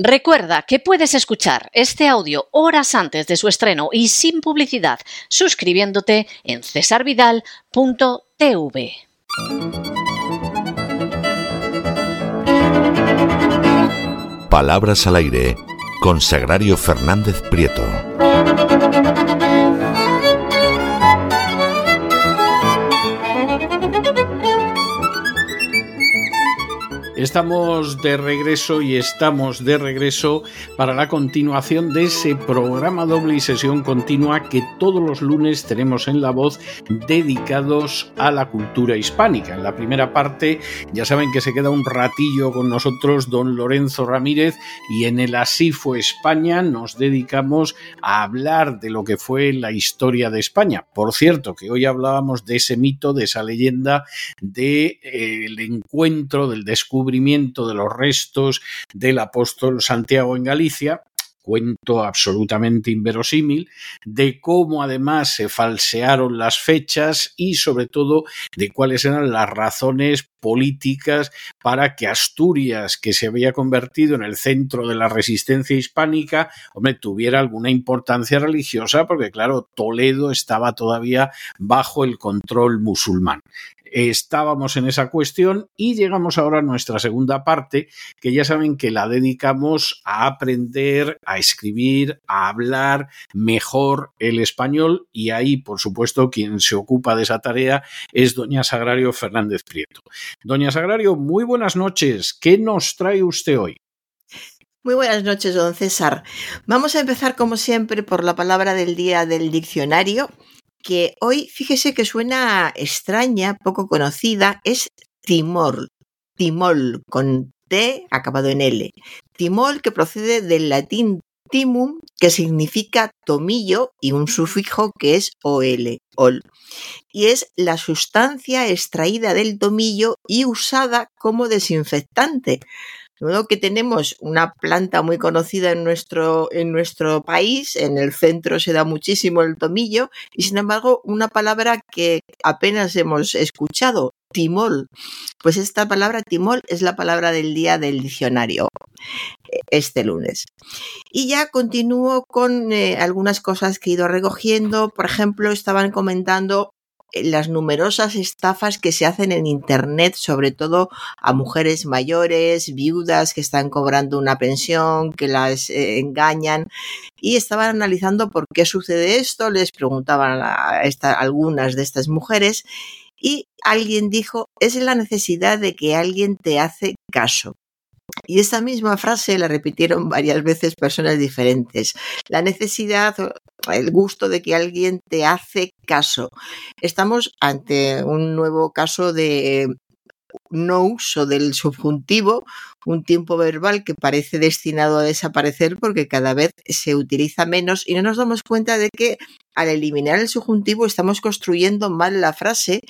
Recuerda que puedes escuchar este audio horas antes de su estreno y sin publicidad suscribiéndote en cesarvidal.tv. Palabras al aire con Sagrario Fernández Prieto. Estamos de regreso y estamos de regreso para la continuación de ese programa doble y sesión continua que todos los lunes tenemos en La Voz dedicados a la cultura hispánica. En la primera parte ya saben que se queda un ratillo con nosotros don Lorenzo Ramírez y en el Así fue España nos dedicamos a hablar de lo que fue la historia de España. Por cierto, que hoy hablábamos de ese mito, de esa leyenda del de, encuentro, del descubrimiento de los restos del apóstol Santiago en Galicia, cuento absolutamente inverosímil, de cómo además se falsearon las fechas y sobre todo de cuáles eran las razones políticas para que Asturias, que se había convertido en el centro de la resistencia hispánica, hombre, tuviera alguna importancia religiosa, porque claro, Toledo estaba todavía bajo el control musulmán estábamos en esa cuestión y llegamos ahora a nuestra segunda parte, que ya saben que la dedicamos a aprender, a escribir, a hablar mejor el español y ahí, por supuesto, quien se ocupa de esa tarea es doña Sagrario Fernández Prieto. Doña Sagrario, muy buenas noches. ¿Qué nos trae usted hoy? Muy buenas noches, don César. Vamos a empezar, como siempre, por la palabra del día del diccionario que hoy, fíjese que suena extraña, poco conocida, es timor, timol, con T acabado en L. Timol que procede del latín timum, que significa tomillo, y un sufijo que es ol, ol. Y es la sustancia extraída del tomillo y usada como desinfectante. Modo que tenemos una planta muy conocida en nuestro, en nuestro país, en el centro se da muchísimo el tomillo, y sin embargo una palabra que apenas hemos escuchado, timol. Pues esta palabra timol es la palabra del día del diccionario este lunes. Y ya continúo con eh, algunas cosas que he ido recogiendo. Por ejemplo, estaban comentando las numerosas estafas que se hacen en Internet, sobre todo a mujeres mayores, viudas que están cobrando una pensión, que las eh, engañan. Y estaban analizando por qué sucede esto, les preguntaban a algunas de estas mujeres y alguien dijo, es la necesidad de que alguien te hace caso. Y esta misma frase la repitieron varias veces personas diferentes. La necesidad, el gusto de que alguien te hace caso. Estamos ante un nuevo caso de no uso del subjuntivo, un tiempo verbal que parece destinado a desaparecer porque cada vez se utiliza menos y no nos damos cuenta de que al eliminar el subjuntivo estamos construyendo mal la frase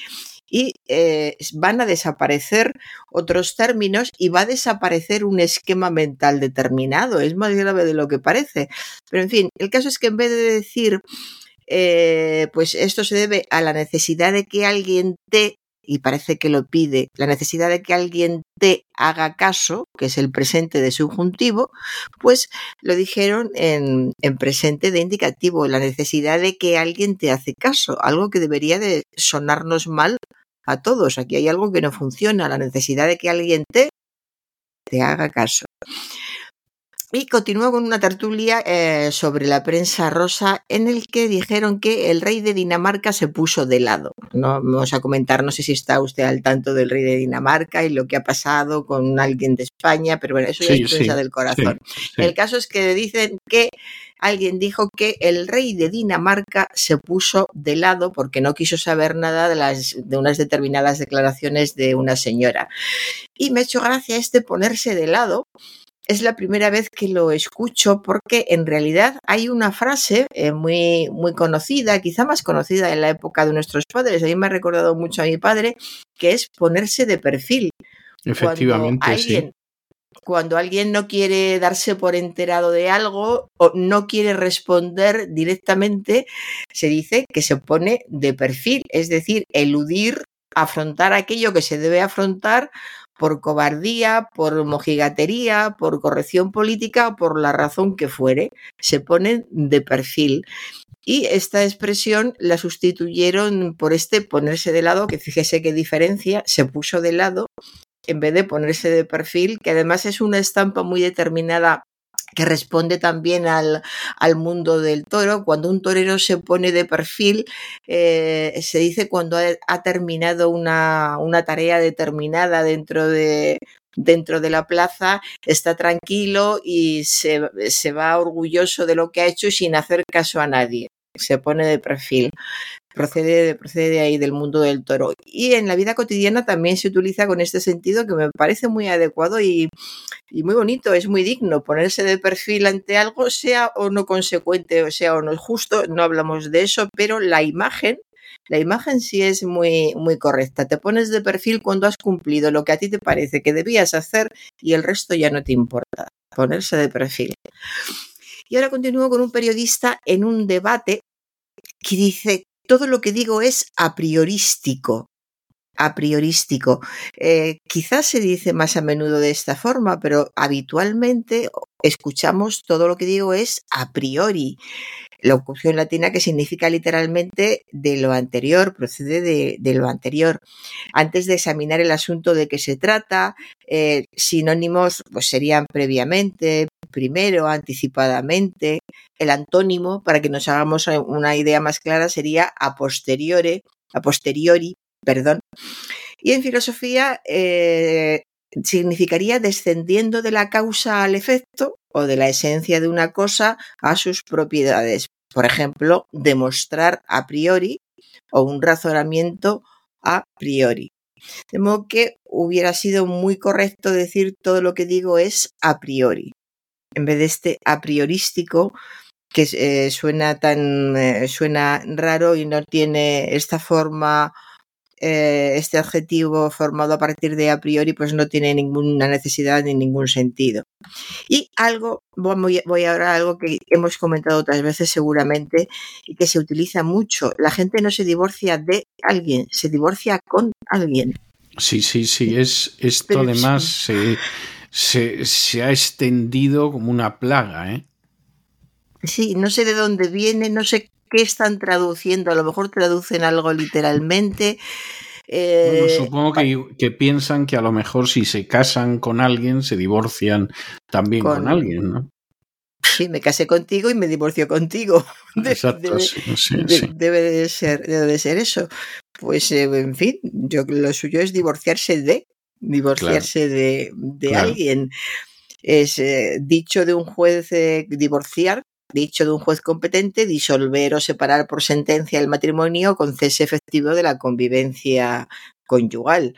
y eh, van a desaparecer otros términos y va a desaparecer un esquema mental determinado. Es más grave de lo que parece. Pero en fin, el caso es que en vez de decir, eh, pues esto se debe a la necesidad de que alguien te y parece que lo pide, la necesidad de que alguien te haga caso, que es el presente de subjuntivo, pues lo dijeron en, en, presente de indicativo, la necesidad de que alguien te hace caso, algo que debería de sonarnos mal a todos. Aquí hay algo que no funciona, la necesidad de que alguien te, te haga caso. Y continúo con una tertulia eh, sobre la prensa rosa en el que dijeron que el rey de Dinamarca se puso de lado. No vamos a comentar, no sé si está usted al tanto del rey de Dinamarca y lo que ha pasado con alguien de España, pero bueno, eso ya es prensa del corazón. el caso es que dicen que alguien dijo que el rey de Dinamarca se puso de lado porque no quiso saber nada de, las, de unas determinadas declaraciones de una señora. Y me ha hecho gracia este ponerse de lado es la primera vez que lo escucho porque en realidad hay una frase eh, muy, muy conocida, quizá más conocida en la época de nuestros padres, a mí me ha recordado mucho a mi padre, que es ponerse de perfil. Efectivamente, cuando alguien, Cuando alguien no quiere darse por enterado de algo o no quiere responder directamente, se dice que se pone de perfil, es decir, eludir afrontar aquello que se debe afrontar por cobardía, por mojigatería, por corrección política o por la razón que fuere. Se ponen de perfil. Y esta expresión la sustituyeron por este ponerse de lado, que fíjese qué diferencia, se puso de lado en vez de ponerse de perfil, que además es una estampa muy determinada que responde también al, al, mundo del toro. Cuando un torero se pone de perfil, eh, se dice cuando ha, ha terminado una, una, tarea determinada dentro de, dentro de la plaza, está tranquilo y se, se va orgulloso de lo que ha hecho sin hacer caso a nadie. Se pone de perfil procede, procede de ahí del mundo del toro. Y en la vida cotidiana también se utiliza con este sentido que me parece muy adecuado y, y muy bonito, es muy digno ponerse de perfil ante algo, sea o no consecuente, o sea o no justo, no hablamos de eso, pero la imagen la imagen sí es muy, muy correcta. Te pones de perfil cuando has cumplido lo que a ti te parece que debías hacer y el resto ya no te importa. Ponerse de perfil. Y ahora continúo con un periodista en un debate que dice todo lo que digo es a priorístico. A priorístico. Eh, quizás se dice más a menudo de esta forma, pero habitualmente escuchamos todo lo que digo es a priori. La locución latina que significa literalmente de lo anterior, procede de, de lo anterior. Antes de examinar el asunto de qué se trata, eh, sinónimos pues serían previamente, primero, anticipadamente. El antónimo, para que nos hagamos una idea más clara, sería a posteriori, a posteriori, perdón. Y en filosofía eh, significaría descendiendo de la causa al efecto o de la esencia de una cosa a sus propiedades. Por ejemplo, demostrar a priori o un razonamiento a priori. De modo que hubiera sido muy correcto decir todo lo que digo es a priori, en vez de este a priorístico que eh, suena tan eh, suena raro y no tiene esta forma eh, este adjetivo formado a partir de a priori pues no tiene ninguna necesidad ni ningún sentido. Y algo, voy, voy ahora a algo que hemos comentado otras veces seguramente y que se utiliza mucho. La gente no se divorcia de alguien, se divorcia con alguien. Sí, sí, sí, es esto Pero, además se, se, se ha extendido como una plaga, ¿eh? Sí, no sé de dónde viene, no sé qué están traduciendo, a lo mejor traducen algo literalmente. Eh, bueno, supongo que, que, piensan que a lo mejor si se casan con alguien, se divorcian también con, con alguien, ¿no? Sí, me casé contigo y me divorcio contigo. Exacto, debe, sí, sí, de, sí. Debe, de ser, debe de ser eso. Pues, eh, en fin, yo lo suyo es divorciarse de, divorciarse claro. de, de claro. alguien. Es eh, dicho de un juez eh, divorciar dicho de un juez competente, disolver o separar por sentencia el matrimonio con cese efectivo de la convivencia conyugal.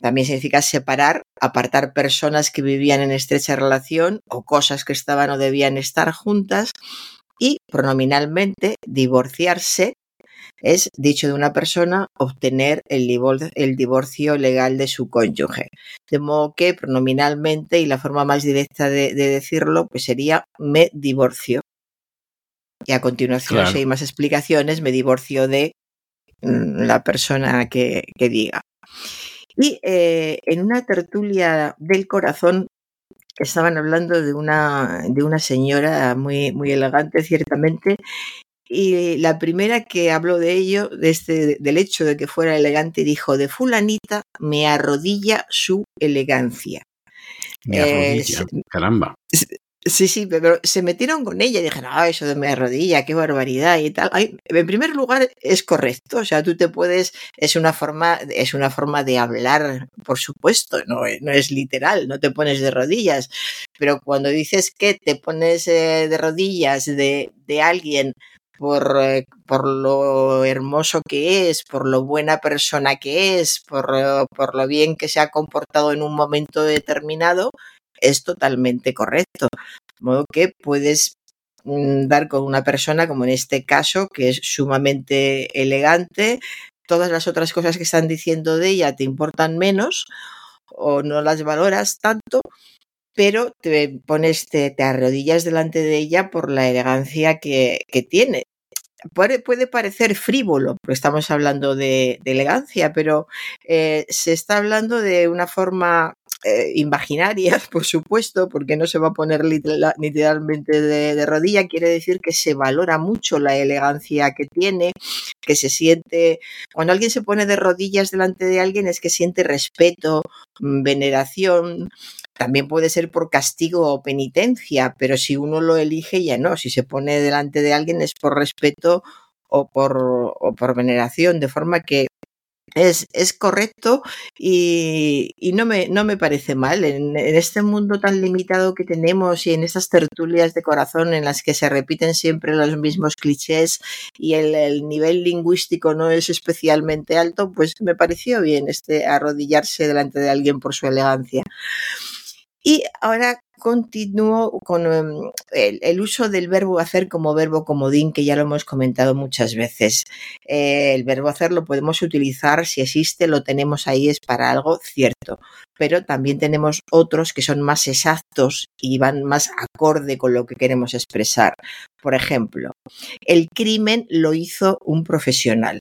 También significa separar, apartar personas que vivían en estrecha relación o cosas que estaban o debían estar juntas y pronominalmente divorciarse es, dicho de una persona, obtener el divorcio, legal de su cónyuge. De modo que pronominalmente y la forma más directa de, de decirlo pues sería me divorcio y a continuación, claro. si hay más explicaciones, me divorcio de mm, la persona que, que diga. Y eh, en una tertulia del corazón estaban hablando de una, de una señora muy, muy elegante, ciertamente, y la primera que habló de ello, de este, del hecho de que fuera elegante, dijo, de fulanita me arrodilla su elegancia. Me arrodilla, eh, caramba. Sí, sí, pero se metieron con ella y dijeron, ah, eso de mi rodilla, qué barbaridad y tal. En primer lugar, es correcto, o sea, tú te puedes, es una forma, es una forma de hablar, por supuesto, no, no es literal, no te pones de rodillas, pero cuando dices que te pones eh, de rodillas de, de alguien por, eh, por lo hermoso que es, por lo buena persona que es, por, por lo bien que se ha comportado en un momento determinado, es totalmente correcto. De modo que puedes mm, dar con una persona, como en este caso, que es sumamente elegante, todas las otras cosas que están diciendo de ella te importan menos o no las valoras tanto, pero te pones, te, te arrodillas delante de ella por la elegancia que, que tiene. puede, puede, parecer frívolo, porque estamos hablando de, elegancia, pero eh, se está hablando de una forma eh, imaginaria, por supuesto, porque no se va a poner literalmente de, de, rodilla, quiere decir que se valora mucho la elegancia que tiene, que se siente, cuando alguien se pone de rodillas delante de alguien es que siente respeto, mm, veneración, también puede ser por castigo o penitencia, pero si uno lo elige ya no, si se pone delante de alguien es por respeto o por, o por veneración, de forma que es, es correcto y, y, no, me, no me parece mal. En, en, este mundo tan limitado que tenemos y en estas tertulias de corazón en las que se repiten siempre los mismos clichés y el, el nivel lingüístico no es especialmente alto, pues me pareció bien este arrodillarse delante de alguien por su elegancia. Y ahora continúo con el, el, uso del verbo hacer como verbo comodín, que ya lo hemos comentado muchas veces. Eh, el verbo hacer lo podemos utilizar si existe, lo tenemos ahí, es para algo cierto. Pero también tenemos otros que son más exactos y van más acorde con lo que queremos expresar. Por ejemplo, el crimen lo hizo un profesional.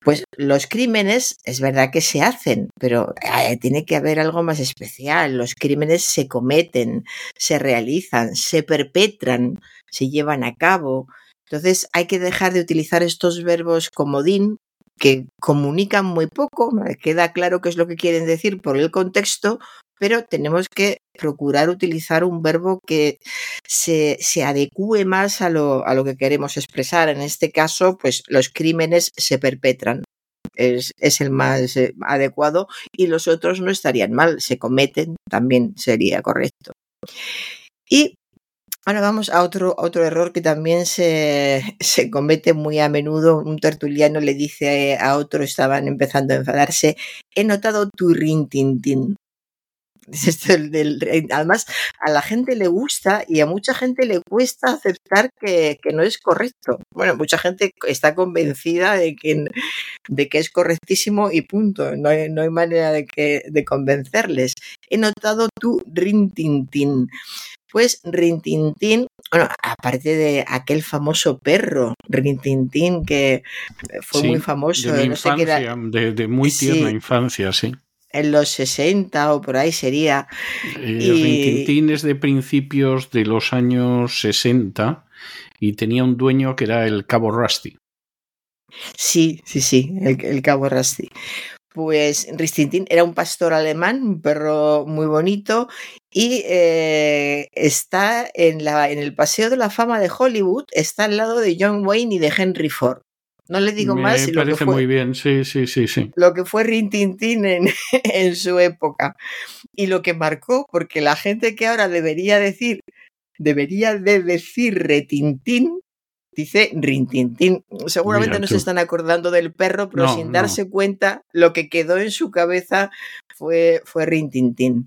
Pues los crímenes es verdad que se hacen, pero eh, tiene que haber algo más especial. Los crímenes se cometen, se realizan, se perpetran, se llevan a cabo. Entonces hay que dejar de utilizar estos verbos comodín que comunican muy poco, queda claro qué es lo que quieren decir por el contexto, pero tenemos que procurar utilizar un verbo que se, se adecue más a lo, a lo, que queremos expresar. En este caso, pues los crímenes se perpetran. Es, es el más eh, adecuado y los otros no estarían mal, se cometen, también sería correcto. Y Ahora vamos a otro, otro error que también se, se, comete muy a menudo. Un tertuliano le dice a otro, estaban empezando a enfadarse, he notado tu rintintín. Además, a la gente le gusta y a mucha gente le cuesta aceptar que, que, no es correcto. Bueno, mucha gente está convencida de que, de que es correctísimo y punto. No hay, no hay manera de, que, de convencerles. He notado tu rintintín. Pues Rintintín, bueno, aparte de aquel famoso perro, Rintintín, que fue sí, muy famoso. De, no infancia, sé era... de, de, muy tierna sí. infancia, sí en los 60 o por ahí sería. Eh, y... Rintintín es de principios de los años 60 y tenía un dueño que era el Cabo Rusty. Sí, sí, sí, el, el Cabo Rusty. Pues Rintintín era un pastor alemán, un perro muy bonito, y eh, está en, la, en el Paseo de la Fama de Hollywood, está al lado de John Wayne y de Henry Ford. No le digo Me más. Me lo parece que fue, muy bien, sí, sí, sí, sí. Lo que fue Rintintín en, en su época. Y lo que marcó, porque la gente que ahora debería decir, debería de decir retintín, dice rintintín. Seguramente Mira no tú. se están acordando del perro, pero No, sin no. darse cuenta, lo que quedó en su cabeza fue, fue rintintín.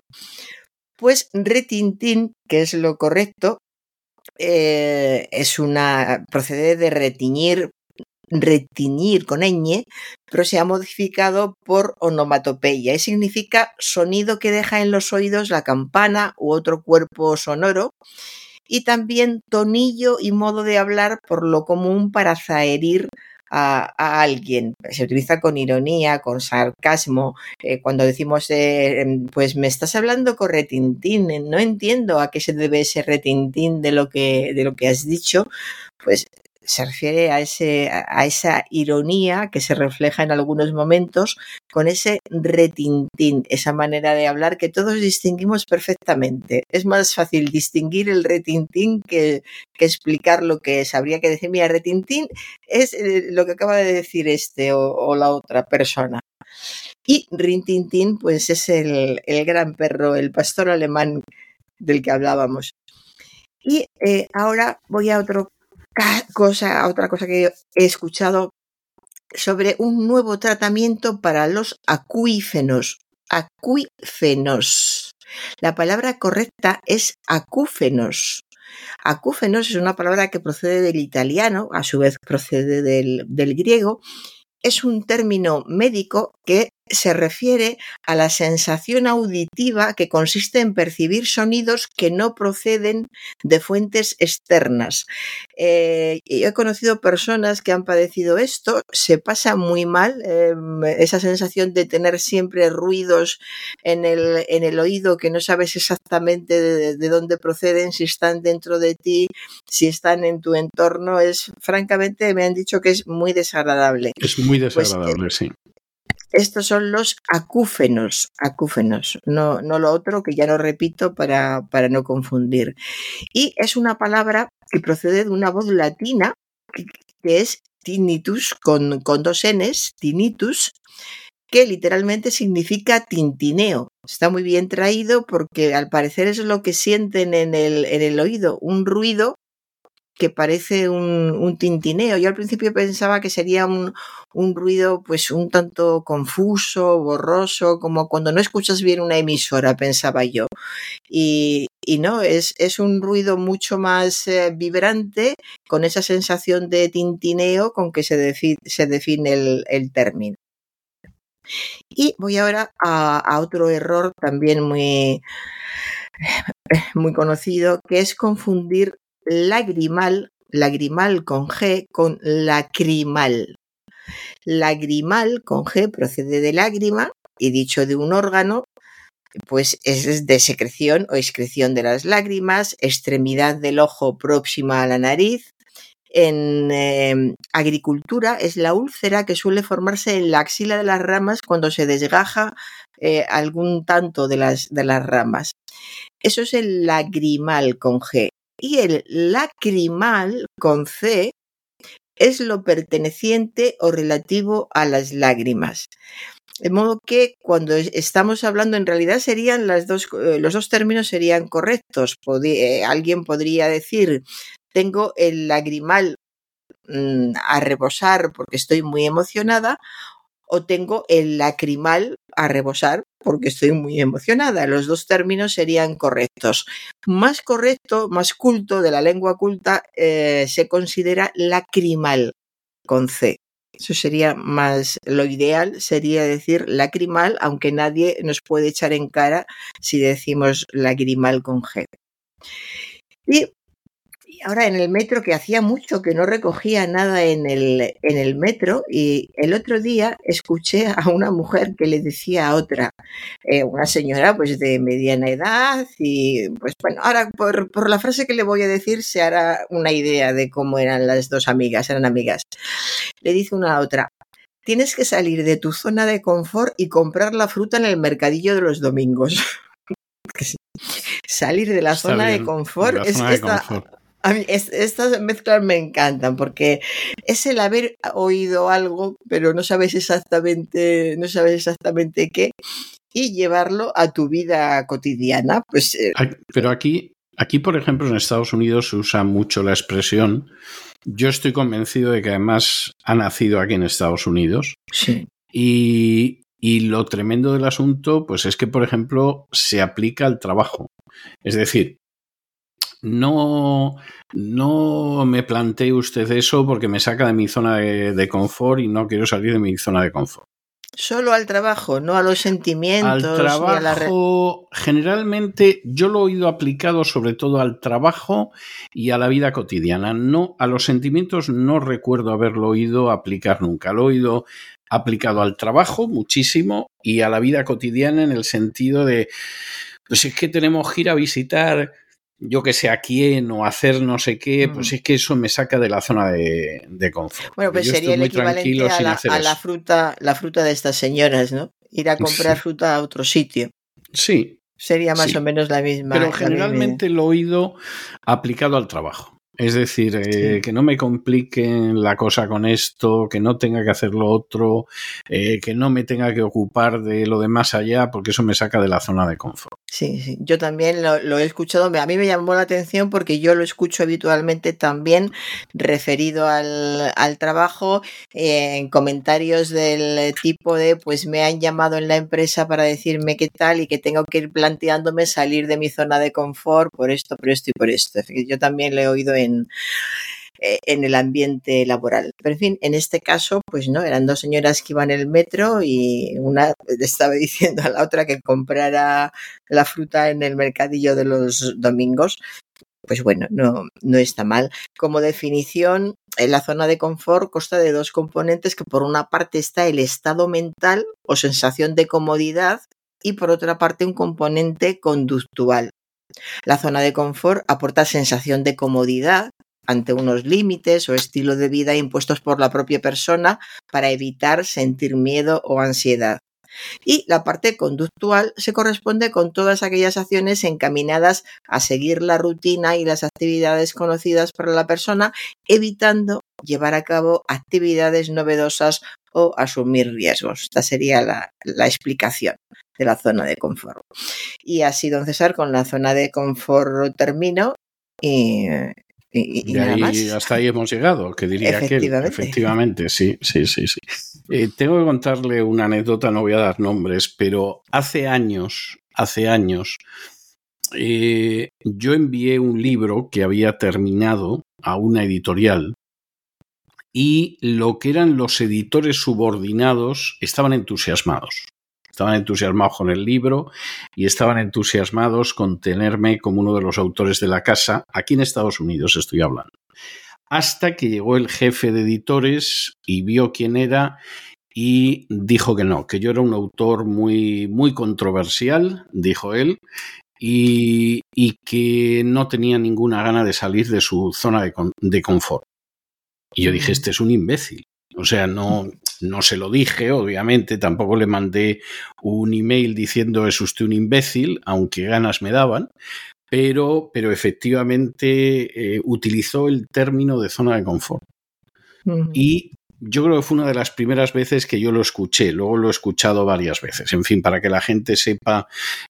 Pues retintín, que es lo correcto, eh, es una. procede de retiñir, retiñir con ñ, pero se ha modificado por onomatopeya y significa sonido que deja en los oídos la campana u otro cuerpo sonoro y también tonillo y modo de hablar por lo común para zaherir a, alguien. Se utiliza con ironía, con sarcasmo. Eh, cuando decimos, eh, pues me estás hablando con retintín, eh, no entiendo a qué se debe ese retintín de lo que, de lo que has dicho, pues se refiere a, ese, a esa ironía que se refleja en algunos momentos con ese retintín, esa manera de hablar que todos distinguimos perfectamente. Es más fácil distinguir el retintín que, que explicar lo que es. Habría que decir, mira, retintín es eh, lo que acaba de decir este o, la otra persona. Y Rintintín, pues es el, el, gran perro, el pastor alemán del que hablábamos. Y eh, ahora voy a otro otra cosa que he escuchado sobre un nuevo tratamiento para los acuífenos. Acuífenos. La palabra correcta es acúfenos. Acúfenos es una palabra que procede del italiano, a su vez procede del griego. Es un término médico que se refiere a la sensación auditiva que consiste en percibir sonidos que no proceden de fuentes externas. Eh, he conocido personas que han padecido esto, se pasa muy mal em, esa sensación de tener siempre ruidos en el, en el oído que no sabes exactamente de, dónde proceden, si están dentro de ti, si están en tu entorno. Es francamente, me han dicho que es muy desagradable. Es muy pues, desagradable, sí. Estos son los acúfenos, acúfenos, no, no lo otro que ya no repito para, para no confundir. Y es una palabra que procede de una voz latina que es tinnitus con, con dos Ns, tinnitus, que literalmente significa tintineo. Está muy bien traído porque al parecer es lo que sienten en el, en el oído, un ruido que parece un, tintineo. Yo al principio pensaba que sería un, ruido pues un tanto confuso, borroso, como cuando no escuchas bien una emisora, pensaba yo. Y, no, es, es, un ruido mucho más eh, vibrante, con esa sensación de tintineo con que se, se define el, el, término. Y voy ahora a, a otro error también muy, muy conocido, que es confundir lagrimal, lagrimal con G, con lacrimal. Lagrimal con G procede de lágrima y dicho de un órgano, pues es de secreción o excreción de las lágrimas, extremidad del ojo próxima a la nariz. En em, agricultura es la úlcera que suele formarse en la axila de las ramas cuando se desgaja eh, algún tanto de las, de las ramas. Eso es el lagrimal con G y el lacrimal con C es lo perteneciente o relativo a las lágrimas. De modo que cuando estamos hablando, en realidad serían eh, los dos términos serían correctos. Eh, alguien podría decir, tengo el lagrimal mm, a rebosar porque estoy muy emocionada, o tengo el lacrimal a rebosar porque estoy muy emocionada. Los dos términos serían correctos. Más correcto, más culto de la lengua culta eh, se considera lacrimal con C. Eso sería más, lo ideal sería decir lacrimal, aunque nadie nos puede echar en cara si decimos lacrimal con G. Y ahora en el metro, que hacía mucho que no recogía nada en el, en el metro, y el otro día escuché a una mujer que le decía a otra, eh, una señora pues de mediana edad, y pues bueno, ahora por, por la frase que le voy a decir se hará una idea de cómo eran las dos amigas, eran amigas. Le dice una a otra, tienes que salir de tu zona de confort y comprar la fruta en el mercadillo de los domingos. salir de la zona de confort es esta, a mí estas mezclas me encantan porque es el haber oído algo, pero no sabes exactamente, no sabes exactamente qué, y llevarlo a tu vida cotidiana. Pues, eh, pero aquí, aquí, por ejemplo, en Estados Unidos se usa mucho la expresión. Yo estoy convencido de que además ha nacido aquí en Estados Unidos. Sí. Y, y lo tremendo del asunto, pues es que, por ejemplo, se aplica al trabajo. Es decir, no, no me plantee usted eso porque me saca de mi zona de, confort y no quiero salir de mi zona de confort. Solo al trabajo, no a los sentimientos. Al trabajo, generalmente yo lo he oído aplicado sobre todo al trabajo y a la vida cotidiana. No, a los sentimientos no recuerdo haberlo oído aplicar nunca. Lo he oído aplicado al trabajo muchísimo y a la vida cotidiana en el sentido de, pues es que tenemos que ir a visitar yo que sé a quién o hacer no sé qué, pues mm. es que eso me saca de la zona de, de confort. Bueno, pues sería el equivalente a, la, a la, fruta, la fruta de estas señoras, ¿no? Ir a comprar fruta a otro sitio. Sí. Sería más o menos la misma. Pero generalmente lo he oído aplicado al trabajo. Es decir, eh, que no me compliquen la cosa con esto, que no tenga que hacer lo otro, eh, que no me tenga que ocupar de lo de más allá, porque eso me saca de la zona de confort. Sí, sí. Yo también lo, he escuchado. A mí me llamó la atención porque yo lo escucho habitualmente también referido al, al trabajo, eh, en comentarios del tipo de, pues me han llamado en la empresa para decirme qué tal y que tengo que ir planteándome salir de mi zona de confort por esto, por esto y por esto. Yo también lo he oído en eh, en el ambiente laboral. Pero en fin, en este caso, pues no, eran dos señoras que iban en el metro y una le estaba diciendo a la otra que comprara la fruta en el mercadillo de los domingos pues bueno, no, no está mal. Como definición, la zona de confort consta de dos componentes que por una parte está el estado mental o sensación de comodidad y por otra parte un componente conductual. La zona de confort aporta sensación de comodidad ante unos límites o estilo de vida impuestos por la propia persona para evitar sentir miedo o ansiedad. Y la parte conductual se corresponde con todas aquellas acciones encaminadas a seguir la rutina y las actividades conocidas para la persona, evitando llevar a cabo actividades novedosas o asumir riesgos. Esta sería la, explicación de la zona de confort. Y así, don César, con la zona de confort termino y, y, hasta ahí hemos llegado, que diría que efectivamente, sí, sí, sí, sí. Eh, tengo que contarle una anécdota, no voy a dar nombres, pero hace años, hace años, eh, yo envié un libro que había terminado a una editorial y lo que eran los editores subordinados estaban entusiasmados. Estaban entusiasmados con el libro y estaban entusiasmados con tenerme como uno de los autores de la casa, aquí en Estados Unidos estoy hablando. Hasta que llegó el jefe de editores y vio quién era y dijo que no, que yo era un autor muy, muy controversial, dijo él, y, que no tenía ninguna gana de salir de su zona de, de confort. Y yo dije, este es un imbécil. O sea, no, no se lo dije, obviamente, tampoco le mandé un email diciendo es usted un imbécil, aunque ganas me daban, pero, pero efectivamente eh, utilizó el término de zona de confort. Y yo creo que fue una de las primeras veces que yo lo escuché, luego lo he escuchado varias veces. En fin, para que la gente sepa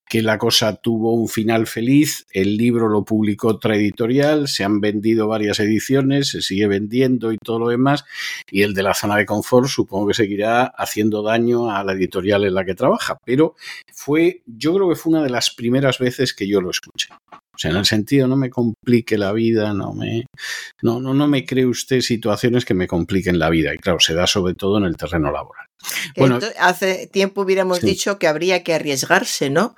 que la cosa tuvo un final feliz, el libro lo publicó otra editorial, se han vendido varias ediciones, se sigue vendiendo y todo lo demás, y el de la zona de confort supongo que seguirá haciendo daño a la editorial en la que trabaja, pero fue, yo creo que fue una de las primeras veces que yo lo escuché. O sea, en el sentido, no me complique la vida, no me, no, no, no me cree usted situaciones que me compliquen la vida. Y claro, se da sobre todo en el terreno laboral. Bueno, hace tiempo hubiéramos dicho que habría que arriesgarse, ¿no?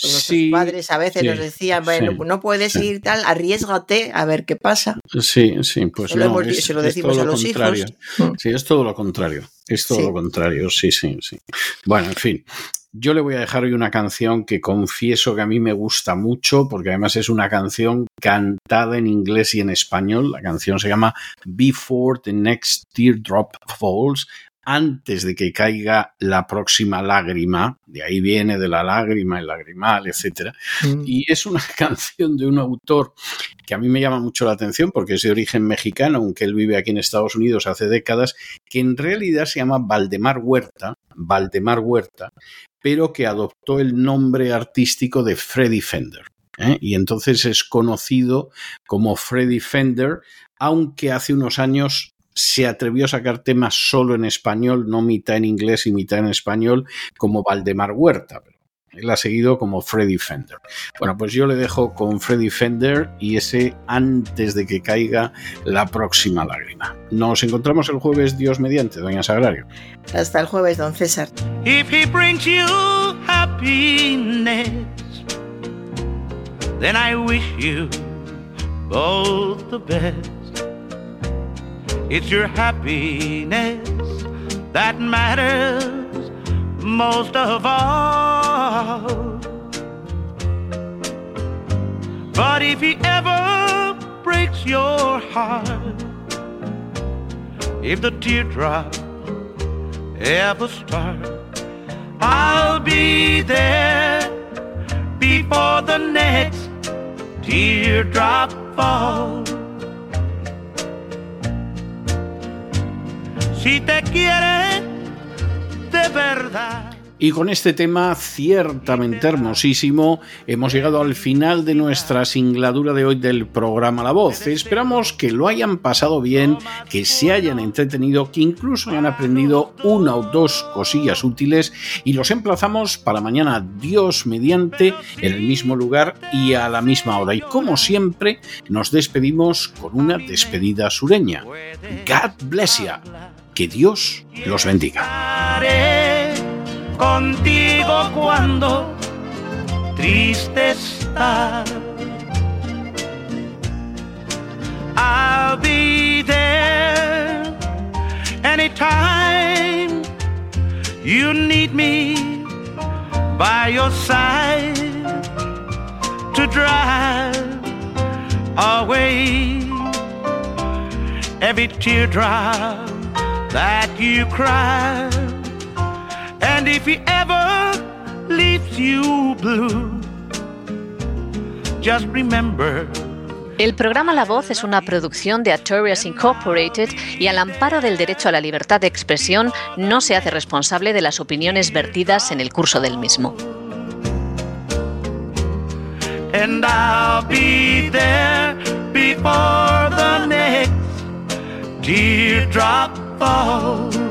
Nuestros padres a veces nos decían, bueno, no puedes ir tal, arriesgate a ver qué pasa. Sí, sí, pues no, se lo decimos a los hijos. Mm. Sí, es todo lo contrario. Es todo lo contrario, sí, sí, sí. Bueno, en fin. Yo le voy a dejar hoy una canción que confieso que a mí me gusta mucho, porque además es una canción cantada en inglés y en español. La canción se llama Before the Next Teardrop Falls antes de que caiga la próxima lágrima, de ahí viene de la lágrima, el lagrimal, etc. Mm. Y es una canción de un autor que a mí me llama mucho la atención porque es de origen mexicano, aunque él vive aquí en Estados Unidos hace décadas, que en realidad se llama Valdemar Huerta, Valdemar Huerta, pero que adoptó el nombre artístico de Freddy Fender. ¿eh? Y entonces es conocido como Freddy Fender, aunque hace unos años se atrevió a sacar temas solo en español, no mitad en inglés y mitad en español, como Valdemar Huerta. Él ha seguido como Freddy Fender. Bueno, pues yo le dejo con Freddy Fender y ese antes de que caiga la próxima lágrima. Nos encontramos el jueves, Dios mediante, doña Sagrario. Hasta el jueves, don César. If he brings you happiness, then I wish you both the best. It's your happiness that matters most of all. But if he ever breaks your heart, if the teardrop ever start, I'll be there before the next teardrop falls. si te quiere Y con este tema ciertamente hermosísimo, hemos llegado al final de nuestra singladura de hoy del programa La Voz. Esperamos que lo hayan pasado bien, que se hayan entretenido, que incluso hayan aprendido una o dos cosillas útiles y los emplazamos para mañana, Dios mediante, en el mismo lugar y a la misma hora. Y como siempre, nos despedimos con una despedida sureña. God bless you. Que Dios los bendiga contigo cuando triste está. I'll be there anytime you need me by your side to drive away every teardrop that you cry. And if he ever leaves you blue, just remember. El programa La Voz es una producción de Artorias Incorporated y al amparo del derecho a la libertad de expresión no se hace responsable de las opiniones vertidas en el curso del mismo. And I'll be there before the next teardrop falls.